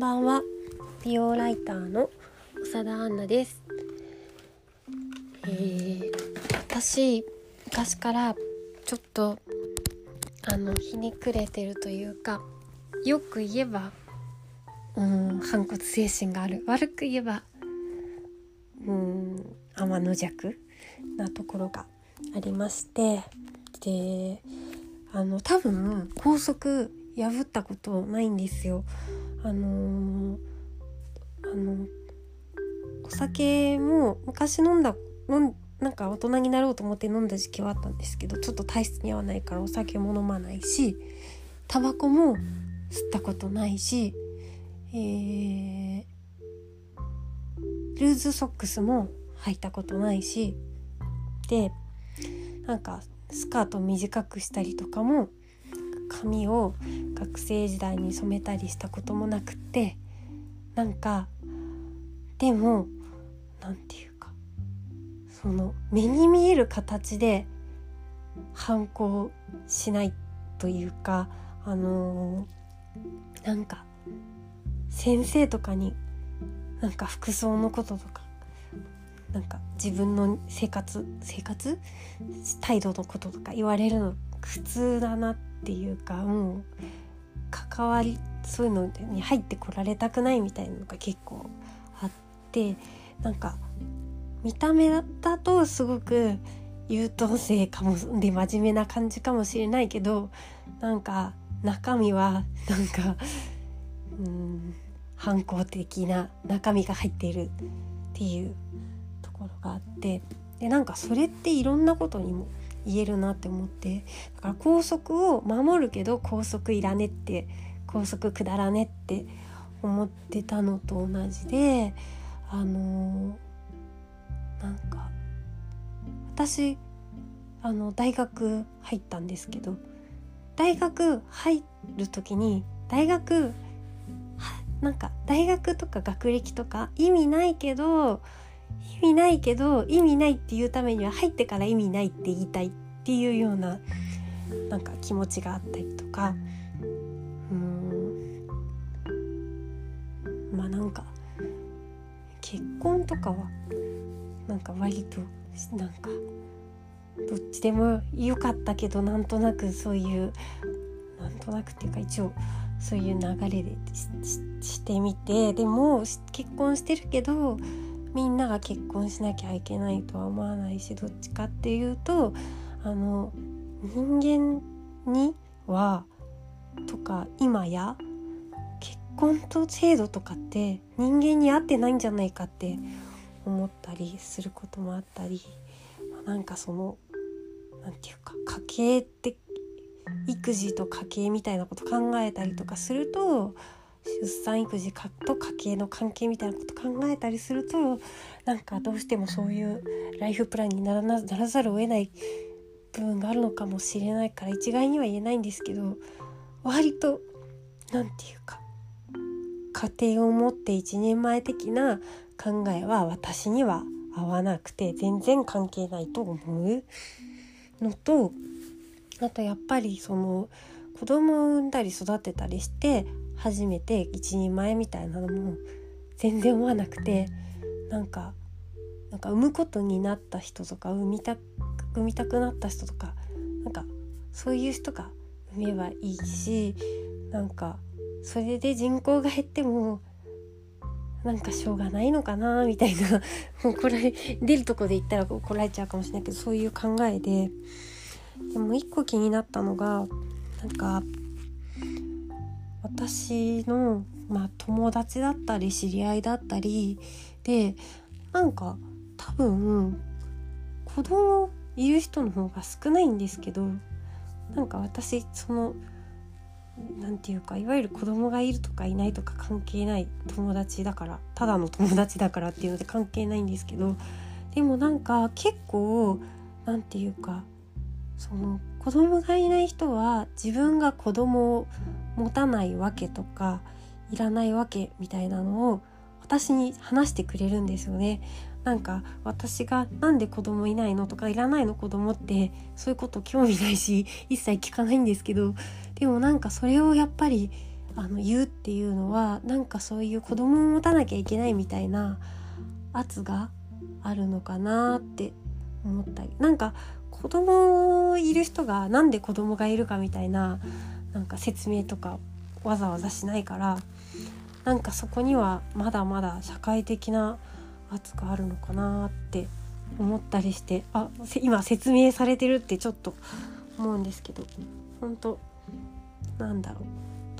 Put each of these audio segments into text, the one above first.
ばんは。美容ライターの長田杏奈です、えー、私昔からちょっとあのひねくれてるというかよく言えばうん反骨精神がある。悪く言えばうん天の弱なところがありましてであの多分高速破ったことないんですよ。あのー、あのお酒も昔飲んだ飲んなんか大人になろうと思って飲んだ時期はあったんですけどちょっと体質に合わないからお酒も飲まないしタバコも吸ったことないし、えー、ルーズソックスも履いたことないしでなんかスカート短くしたりとかも髪を学生時代に染めたりしたこともなくってなんかでも何て言うかその目に見える形で反抗しないというかあのー、なんか先生とかになんか服装のこととかなんか自分の生活生活？態度のこととか言われるの普通だなっていうかもう関わりそういうのに入ってこられたくないみたいなのが結構あってなんか見た目だとすごく優等生かもで真面目な感じかもしれないけどなんか中身はなんかうん反抗的な中身が入っているっていうところがあってでなんかそれっていろんなことにも言えるなって思って。だから校則を守るけど校則いらねって校則くだらねって思ってたのと同じであのー、なんか私あの大学入ったんですけど大学入る時に大学なんか大学とか学歴とか意味ないけど意味ないけど意味ないっていうためには入ってから意味ないって言いたいっていうようななんか気持ちがあったりとか。うん。まあなんか結婚とかはなんか割となんかどっちでも良かったけどなんとなくそういうなんとなくっていうか一応そういう流れでしてみて。でも結婚してるけどみんなが結婚しなきゃいけないとは思わないしどっちかっていうとあの人間にはとか今や結婚と制度とかって人間に合ってないんじゃないかって思ったりすることもあったり、ま、なんかその何て言うか家計って育児と家計みたいなこと考えたりとかすると出産育児と家計の関係みたいなこと考えたりするとなんかどうしてもそういうライフプランにならなならざるを得ない部分があるのかもしれないから一概には言えないんですけど割と何て言うか家庭を持って一人前的な考えは私には合わなくて全然関係ないと思うのとあとやっぱりその子供を産んだり育てたりして初めて一人前みたいなのも全然思わなくてなんかなんか産むことになった人とか産みた産みたくなった人とかなんかそういう人が産めばいいしなんかそれで人口が減ってもなんかしょうがないのかなみたいなもうこれ出るとこで言ったら怒られちゃうかもしれないけどそういう考えで。でも一個気になったのがなんか私の、まあ、友達だったり知り合いだったりでなんか多分子供いる人の方が少ないんですけどなんか私その何て言うかいわゆる子供がいるとかいないとか関係ない友達だからただの友達だからっていうので関係ないんですけどでもなんか結構何て言うかその子供がいない人は自分が子供を持たないわけとかいらないわけみたいなのを私に話してくれるんですよね。なんか私が「なんで子供いないの?」とか「いらないの子供ってそういうこと興味ないし一切聞かないんですけどでもなんかそれをやっぱりあの言うっていうのはなんかそういう子供を持たなきゃいけないみたいな圧があるのかなって思ったりなんか子供いる人がなんで子供がいるかみたいななんか説明とかわざわざしないからなんかそこにはまだまだ社会的な圧があるのかなって思ったりしてあ今説明されてるってちょっと思うんですけど本当なんだろう。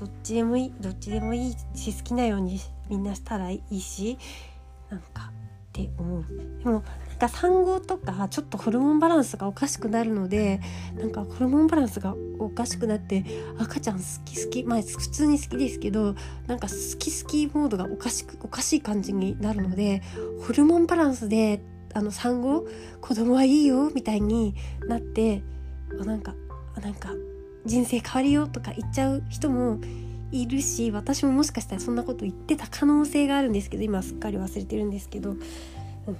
どっちでもいいどっちでもいいし好きなようにみんなしたらいいしなんかって思う。でもなんか産後とかちょっとホルモンバランスがおかしくなるのでなんかホルモンバランスがおかしくなって赤ちゃん好き好きまあ普通に好きですけどなんか好き好きモードがおかしくおかしい感じになるのでホルモンバランスであの産後子供はいいよみたいになってなんかなんか人生変わるよとか言っちゃう人もいるし私ももしかしたらそんなこと言ってた可能性があるんですけど今すっかり忘れてるんですけど、うん、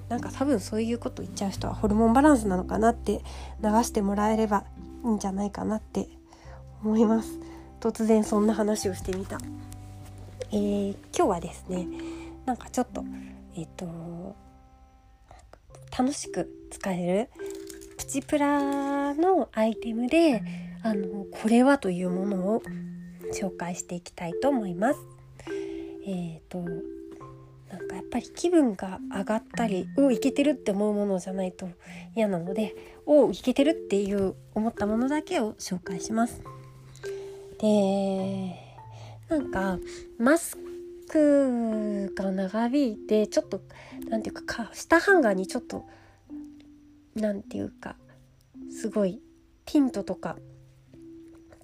なんか多分そういうこと言っちゃう人はホルモンバランスなのかなって流してもらえればいいんじゃないかなって思います。突然そんな話をしてみた、えー、今日はですねなんかちょっとえっ、ー、と楽しく使えるプチプラのアイテムであのこれはというものを紹介していきたいと思います。えっ、ー、となんかやっぱり気分が上がったりおいけてるって思うものじゃないと嫌なのでおいけてるっていう思ったものだけを紹介します。でなんかマスクが長引いてちょっと何て言うか下ハンガーにちょっと何て言うかすごいティントとか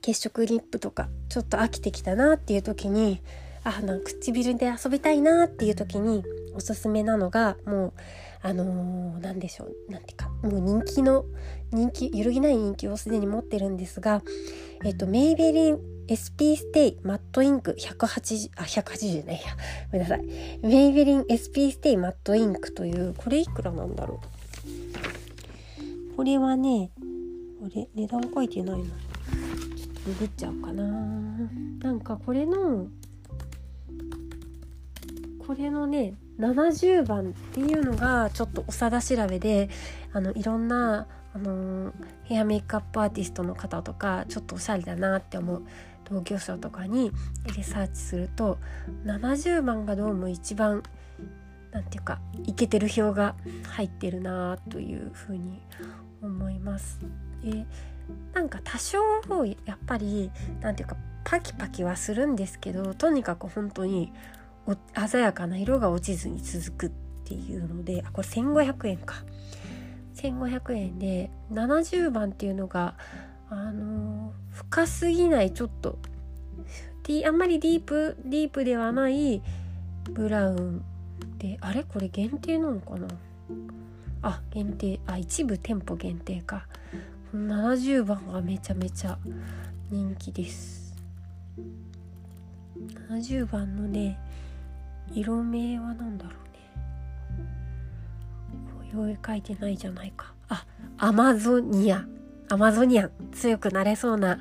血色リップとかちょっと飽きてきたなっていう時にあなんか唇で遊びたいなっていう時におすすめなのがもうあのー、でしょうなんていうかもう人気の人気揺るぎない人気をすでに持ってるんですがえっ、とメイベリン SP ステイマットインク180あ180じゃないや。ごめんなさい。メイベリン SP ステイマットインクというこれいくらなんだろう。これはねこれ？値段書いてないな。ググっちゃおうかななんかこれのこれのね70番っていうのがちょっと長田調べであのいろんなあのヘアメイクアップアーティストの方とかちょっとおしゃれだなって思う同業者とかにリサーチすると70番がどうも一番なんていうかイケてる表が入ってるなというふうに思います。でなんか多少やっぱり何ていうかパキパキはするんですけどとにかく本当に鮮やかな色が落ちずに続くっていうのであこれ1500円か。1500円で70番っていうのがあの深すぎないちょっとあんまりディープディープではないブラウンであれ？これ限定なのかな？あ限定。あ一部店舗限定か。70番がめちゃめちゃ人気です。70番のね色名は何だろうね。こういう書いてないじゃないか。あアマゾニア。アマゾニア。ン強くなれそうな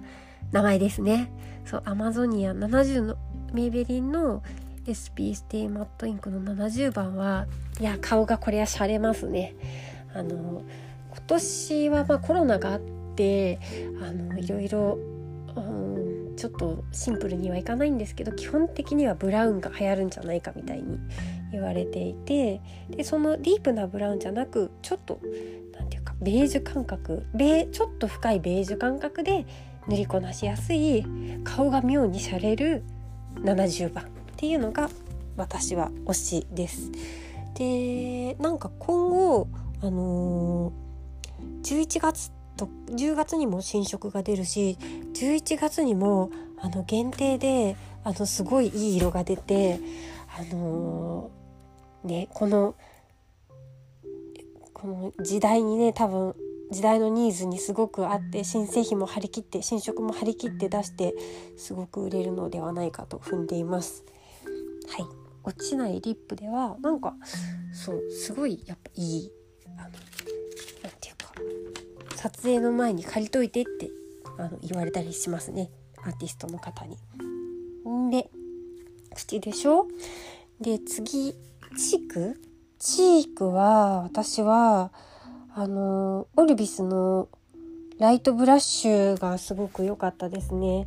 名前ですね。そうアマゾニア。70のメイベリンの SP ステイマットインクの70番はいや顔がこれはしゃれますね。あの今年はまあコロナがあってあのいろいろ、うん、ちょっとシンプルにはいかないんですけど基本的にはブラウンが流行るんじゃないかみたいに言われていてでそのディープなブラウンじゃなくちょっと何て言うかベージュ感覚ベちょっと深いベージュ感覚で塗りこなしやすい顔が妙にしゃれる70番っていうのが私は推しです。でなんか今後あのー、11月と10月にも新色が出るし11月にもあの限定であのすごいいい色が出てあのー、ねこのこの時代にね多分時代のニーズにすごくあって新製品も張り切って新色も張り切って出してすごく売れるのではないかと踏んでいます。はい落ちないリップではなんかそうすごいやっぱいいあのなんていう撮影の前に借りといてってあの言われたりしますねアーティストの方に。んでチでしょ？で次チーク？チークは私はあのオルビスのライトブラッシュがすごく良かったですね。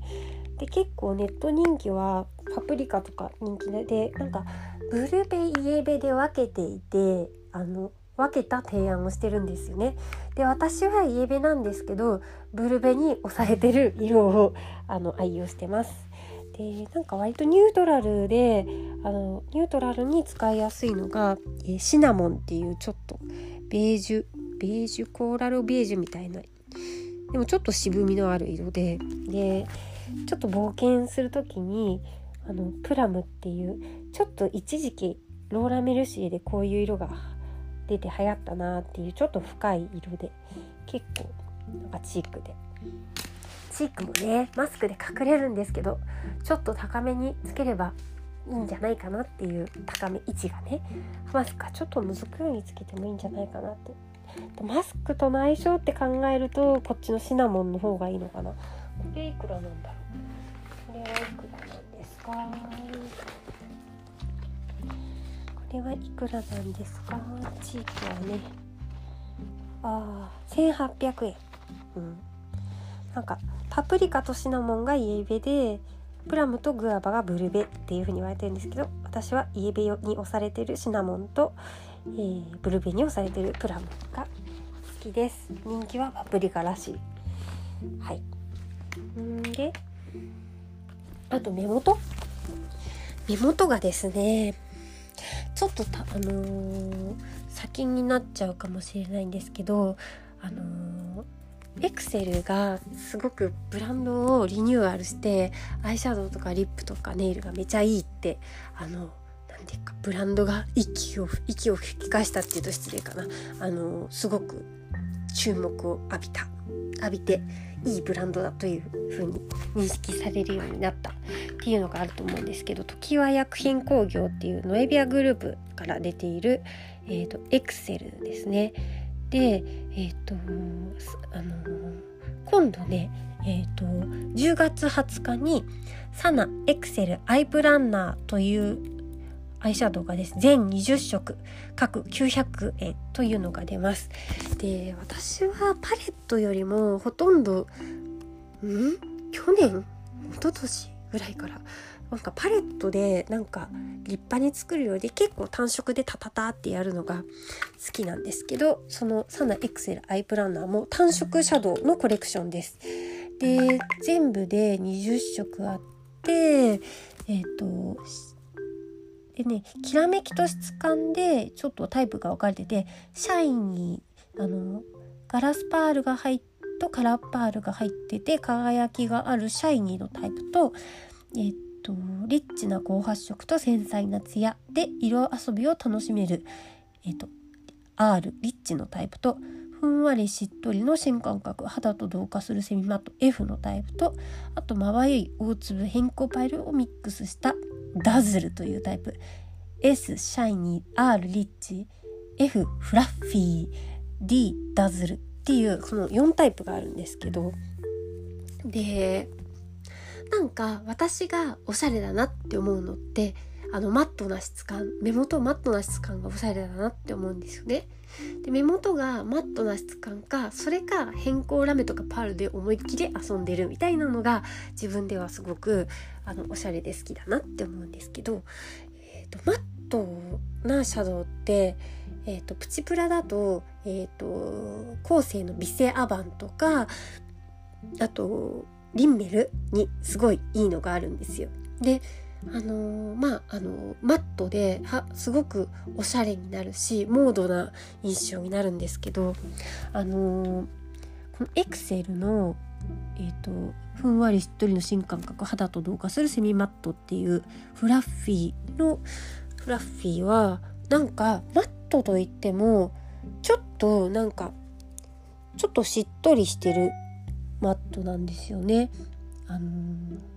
で結構ネット人気はパプリカとか人気でなんかブルベイエベで分けていてあの分けた提案をしてるんですよね。で私はイエベなんですけどブルベに押されてる 色をあの愛用してます。でなんか割とニュートラルであのニュートラルに使いやすいのが、えシナモンっていうちょっとベージュベージュコーラルベージュみたいなでもちょっと渋みのある色ででちょっと冒険する時にあのプラムっていうちょっと一時期ローラメルシーでこういう色が出て流行ったなっていうちょっと深い色で結構なんかチークで。チークもねマスクで隠れるんですけどちょっと高めにつければいいんじゃないかなっていう高め位置がねマスクはちょっとむずくようにつけてもいいんじゃないかなって。マスクとの相性って考えるとこっちのシナモンの方がいいのかな。これいくらなんだろう。これはいくらなんですか？れはいくらなんですか？チークはね。ああ1800円。うん。なんかパプリカとシナモンがイエベでプラムとグアバがブルベっていう風に言われてるんですけど私はイエベに押されてるシナモンと、えー、ブルベに押されてるプラムが好きです。人気はパプリカらしい。はい。んであと目元目元がですねちょっとあのー、先になっちゃうかもしれないんですけどあの、エクセルがすごくブランドをリニューアルしてアイシャドウとかリップとかネイルがめちゃいいってあの何ていうかブランドが息を息を吹き返したっていうと失礼かな。あのすごく注目を浴びた。浴びていいブランドだというふうに認識されるようになったっていうのがあると思うんですけど常盤薬品工業っていうノエビアグループから出ている、えーと、エクセルですね。で、えっ、ー、とあの今度ね、えーと、と10月20日にサナエクセルアイプランナーというアイシャドウがです全20色各900円というのが出ます。で私はパレットよりもほとんどん？去年？一昨年ぐらいからなんかパレットでなんか立派に作るより結構単色でタタタってやるのが好きなんですけどそのサナエクセルアイプランナーも単色シャドウのコレクションです。で全部で20色あってえっ、ー、とでねきらめきと質感でちょっとタイプが分かれててシャイニーあのガラスパールが入っとカラーパールが入ってて輝きがあるシャイニーのタイプとえっとリッチな高発色と繊細なツヤで色遊びを楽しめるえっと R リッチのタイプとふんわりしっとりの新感覚肌と同化するセミマット F のタイプとあとまばゆい大粒変更パイルをミックスしたダズルというタイプ。S シャイニー R リッチ。F フラッフィー。D ダズルっていうその4タイプがあるんですけど。でなんか私がおしゃれだなって思うのってあのマットな質感目元マットな質感がおしゃれだなって思うんですよね。で目元がマットな質感かそれか変更ラメとかパールで思いっきり遊んでるみたいなのが自分ではすごくあのおしゃれで好きだなって思うんですけど、えーと、マットなシャドウって、えーと、プチプラだと,、えーと、後世の美声アバンとかあとリンメルにすごいいいのがあるんですよ。であのー、まああのー、マットではすごくおしゃれになるしモードな印象になるんですけどあのー、このエクセルのえーと、ふんわりしっとりの新感覚肌と同化するセミマットっていうフラッフィーのフラッフィーはなんかマットといってもちょっとなんかちょっとしっとりしてるマットなんですよね。あのー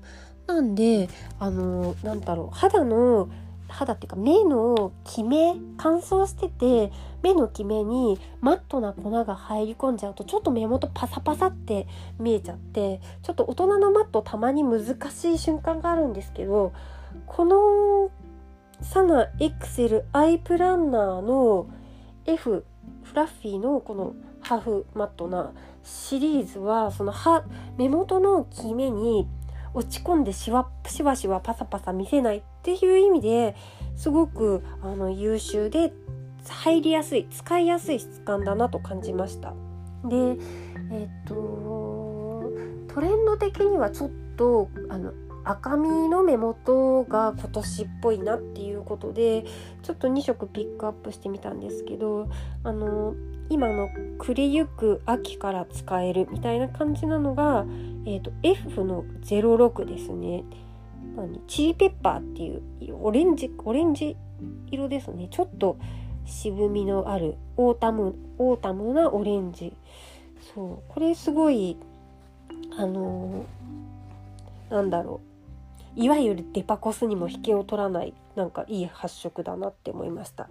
なんであのなんだろう肌の肌っていうか目のキメ乾燥してて目のキメにマットな粉が入り込んじゃうとちょっと目元パサパサって見えちゃってちょっと大人のマットたまに難しい瞬間があるんですけどこのサナエクセルアイプランナーの F フラッフィーのこのハーフマットなシリーズはその目元のキメに落ち込んでしわしばしばパサパサ見せないっていう意味ですごくあの優秀で入りやすい使いやすい質感だなと感じました。でえっ、とトレンド的にはちょっとあの赤みの目元が今年っぽいなっていうことでちょっと2色ピックアップしてみたんですけどあの今の暮れゆく秋から使えるみたいな感じなのが、えーと、F の06ですね。チリペッパーっていうオレンジオレンジ色ですね。ちょっと渋みのあるオータムオータムなオレンジ。そう。これすごいあのー、なんだろう。いわゆるデパコスにも引けを取らないなんかいい発色だなって思いました。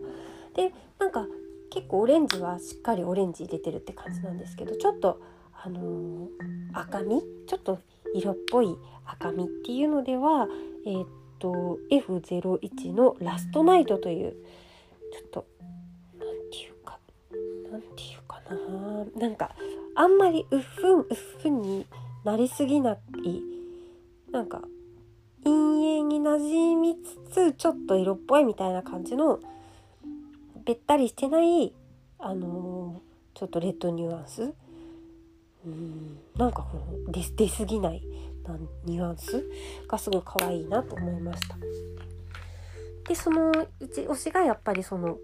でなんか結構オレンジはしっかりオレンジ出てるって感じなんですけどちょっとあのー、赤みちょっと色っぽい赤みっていうのではえー、っと F01 のラストナイトというちょっと何て言うか何て言うかななんかあんまりうっふんうっふんになりすぎないなんか陰影になじみつつちょっと色っぽいみたいな感じのべったりしてないあのー、ちょっとレッドニュアンスうんなんかこの出出過ぎないなニュアンスがすごい可愛いなと思いました。でそのうち推しがやっぱりその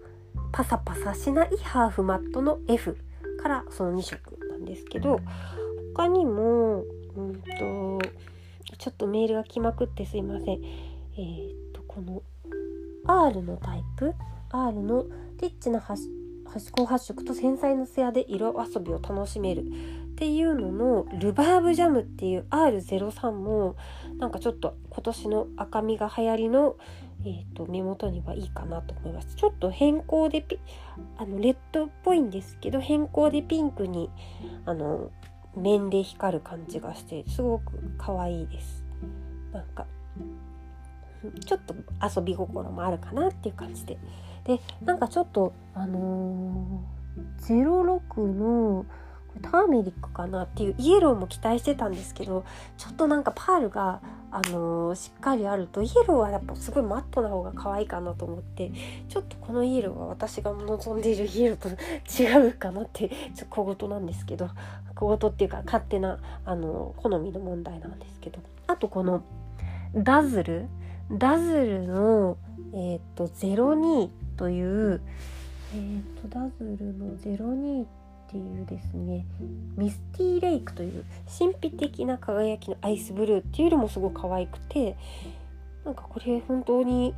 パサパサしないハーフマットの F からその2色なんですけど他にもうんとちょっとメールが来まくってすいません。えっ、とこの R のタイプ？R のリッチな発光発色と繊細なツヤで色遊びを楽しめるっていうののルバーブジャムっていう R03 もなんかちょっと今年の赤みが流行りの、えーと、目元にはいいかなと思います。ちょっと変更でピあのレッドっぽいんですけど変更でピンクにあの面で光る感じがしてすごく可愛いです。なんかちょっと遊び心もあるかなっていう感じで。でなんかちょっとあのー、06のターメリックかなっていうイエローも期待してたんですけどちょっとなんかパールが、あのー、しっかりあるとイエローはやっぱすごいマットな方が可愛いかなと思ってちょっとこのイエローは私が望んでいるイエローと違うかなってちょっと小言なんですけど小言っていうか勝手な、あのー、好みの問題なんですけど。あとこのダズルダズルの、えーと、02という、えーと、ダズルの02っていうですねミスティーレイクという神秘的な輝きのアイスブルーっていうよりもすごい可愛くてなんかこれ本当に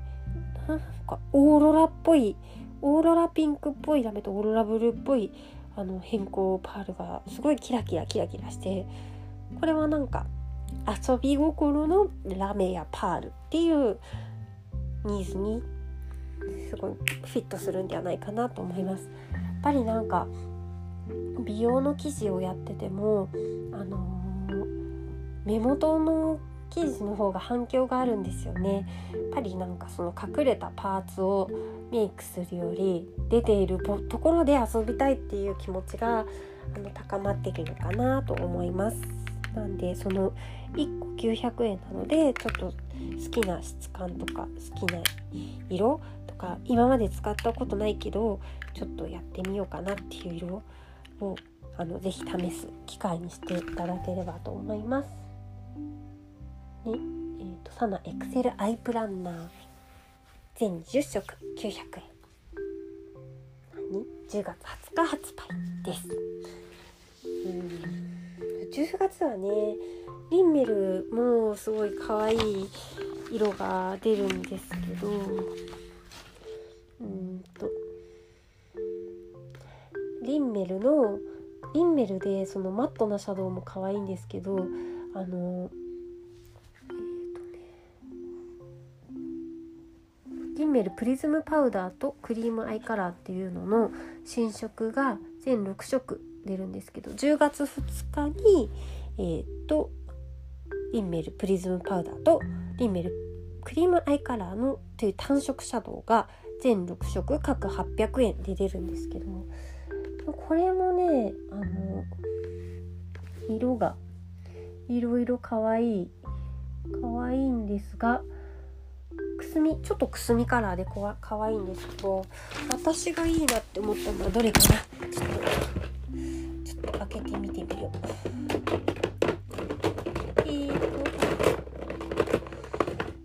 なんかオーロラっぽいオーロラピンクっぽいラメとオーロラブルーっぽいあの変更パールがすごいキラキラキラキラしてこれはなんか遊び心のラメやパールっていうニーズにすごいフィットするんではないかなと思います。やっぱりなんか美容の生地をやってても、あのー、目元の生地の方が反響があるんですよね。やっぱりなんかその隠れたパーツをメイクするより出ているところで遊びたいっていう気持ちがあの高まってるのかなと思います。なんでその1個900円なのでちょっと好きな質感とか好きな色とか今まで使ったことないけどちょっとやってみようかなっていう色をあのぜひ試す機会にしていただければと思います。ねえーと、サナエクセルアイプランナー全10色900円何？10月20日発売です。うん10月はねリンメルもすごい可愛い色が出るんですけどうんとリンメルのリンメルでそのマットなシャドウも可愛いんですけどあのえっ、とねリンメルプリズムパウダーとクリームアイカラーっていうのの新色が全6色出るんですけど10月2日にえっ、とリンメルプリズムパウダーとリンメルクリームアイカラーのという単色シャドウが全6色各800円で出るんですけどもこれもねあの色がいろいろ可愛い可愛いんですがくすみちょっとくすみカラーでこわ可愛いんですけど私がいいなって思ったのはどれかな。ちょっとちょっと開けてみてみよう。えーと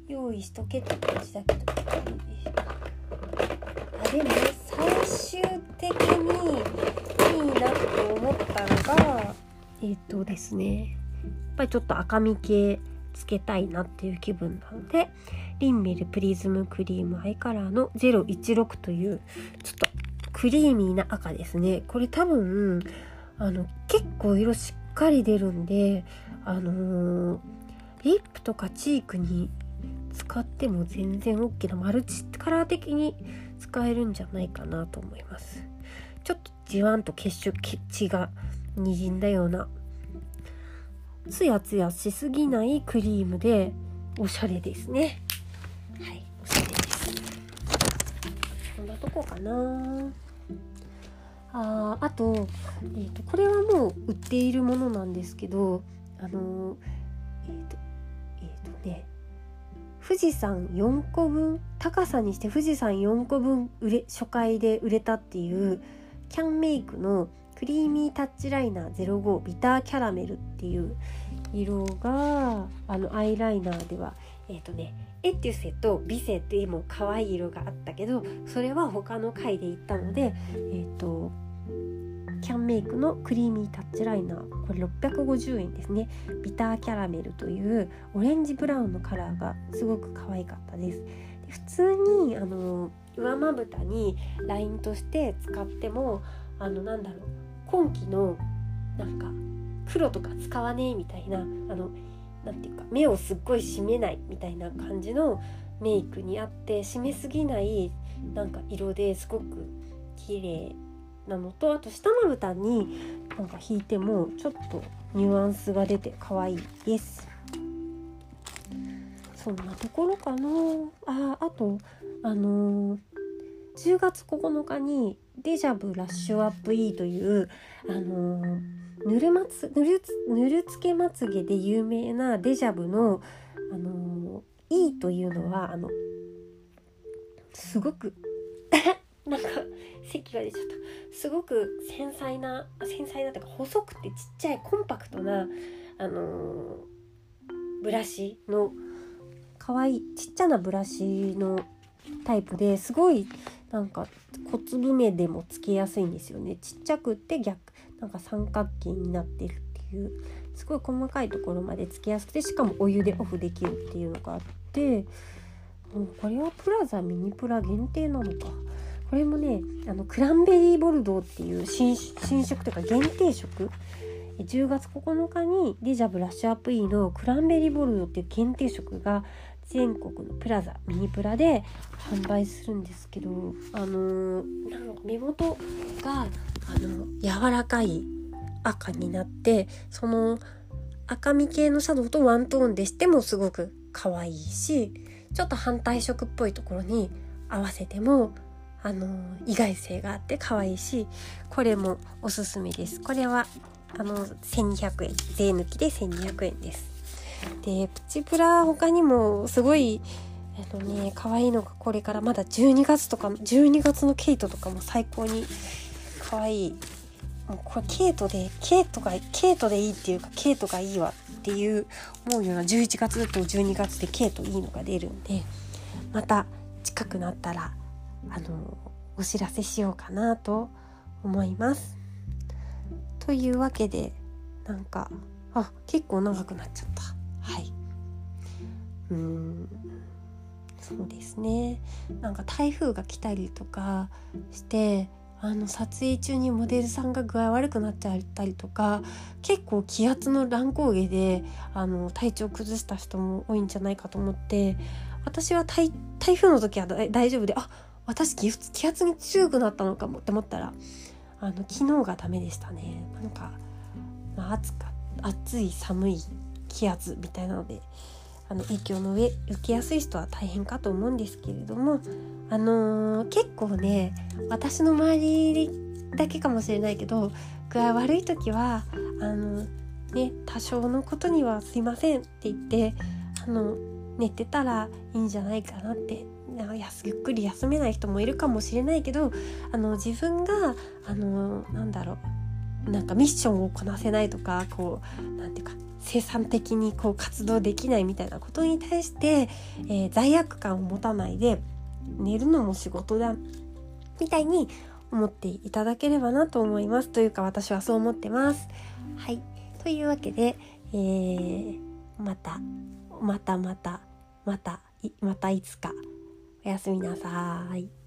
用意しとけって感じだけどあでも最終的にいいなって思ったのがえっ、ー、とですねやっぱりちょっと赤み系つけたいなっていう気分なのでリンメルプリズムクリームアイカラーの016というちょっとクリーミーな赤ですね。これ多分あの結構色しっかり出るんであのー、リップとかチークに使っても全然 OK なマルチカラー的に使えるんじゃないかなと思います。ちょっとじわんと血色血がにじんだようなツヤツヤしすぎないクリームでおしゃれですね。はいおしゃれです。こんなとこかな。ああと,、えーと、これはもう売っているものなんですけどあのえっ、ー、とえっ、ー、とね富士山4個分高さにして富士山4個分売れ初回で売れたっていうキャンメイクのクリーミータッチライナー05ビターキャラメルっていう色があのアイライナーではえっ、ー、とねエテュセとビセっていうも可愛い色があったけどそれは他の回で言ったのでえっ、ー、とキャンメイクのクリーミータッチライナーこれ650円ですね。ビターキャラメルというオレンジブラウンのカラーがすごく可愛かったです。普通にあの上まぶたにラインとして使ってもあのなんだろう今期のなんか黒とか使わねえみたいなあのなんていうか目をすっごい締めないみたいな感じのメイクにあって締めすぎないなんか色ですごく綺麗なのとあと下まぶたになんか引いてもちょっとニュアンスが出て可愛いです。そんなところかなああとあのー、10月9日にデジャブラッシュアップ E というあのー、ぬるまつぬるぬるつけまつげで有名なデジャブのあのー、E というのはあのすごく なんか咳が出ちゃった。すごく繊細な繊細なというか細くてちっちゃいコンパクトなあのー、ブラシの可愛いちっちゃなブラシのタイプですごいなんか小粒目でもつけやすいんですよね。ちっちゃくって逆なんか三角形になってるっていう。すごい細かいところまでつけやすくてしかもお湯でオフできるっていうのがあってもうこれはプラザミニプラ限定なのか。これもねあのクランベリーボルドーっていう新色というか限定色10月9日にデジャブラッシュアップ E のクランベリーボルドっていう限定色が全国のプラザミニプラで販売するんですけどあのー、なんか目元があの柔らかい赤になってその赤み系のシャドウとワントーンでしてもすごく可愛いしちょっと反対色っぽいところに合わせてもあの意外性があって可愛いしこれもおすすめです。これはあの1200円。税抜きで1200円です。でプチプラ他にもすごいえっとね可愛いのがこれからまだ12月とか12月のケイトとかも最高に可愛い。もうこれケイトでケイトがケイトでいいっていうかケイトがいいわっていう思うような11月と12月でケイトいいのが出るんでまた近くなったらあのお知らせしようかなと思います。というわけでなんかあ結構長くなっちゃった。はい。うん。そうですね。なんか台風が来たりとかしてあの撮影中にモデルさんが具合悪くなっちゃったりとか結構気圧の乱高下であの体調崩した人も多いんじゃないかと思って私は台風の時は大丈夫であ私気圧に強くなったのかもって思ったらあの昨日がダメでしたね。なんか、まあ、暑か暑い寒い気圧みたいなのであの影響の上受けやすい人は大変かと思うんですけれどもあのー、結構ね私の周りだけかもしれないけど具合悪い時はあのね多少のことにはすいませんって言ってあの寝てたらいいんじゃないかなってゆっくり休めない人もいるかもしれないけどあの自分があのなんだろう。なんかミッションをこなせないとかこうなんていうか生産的にこう活動できないみたいなことに対して、えー、罪悪感を持たないで寝るのも仕事だみたいに思っていただければなと思います。というか私はそう思ってます。はい。というわけで、えー、またまたまたまたまたいつか。おやすみなさい。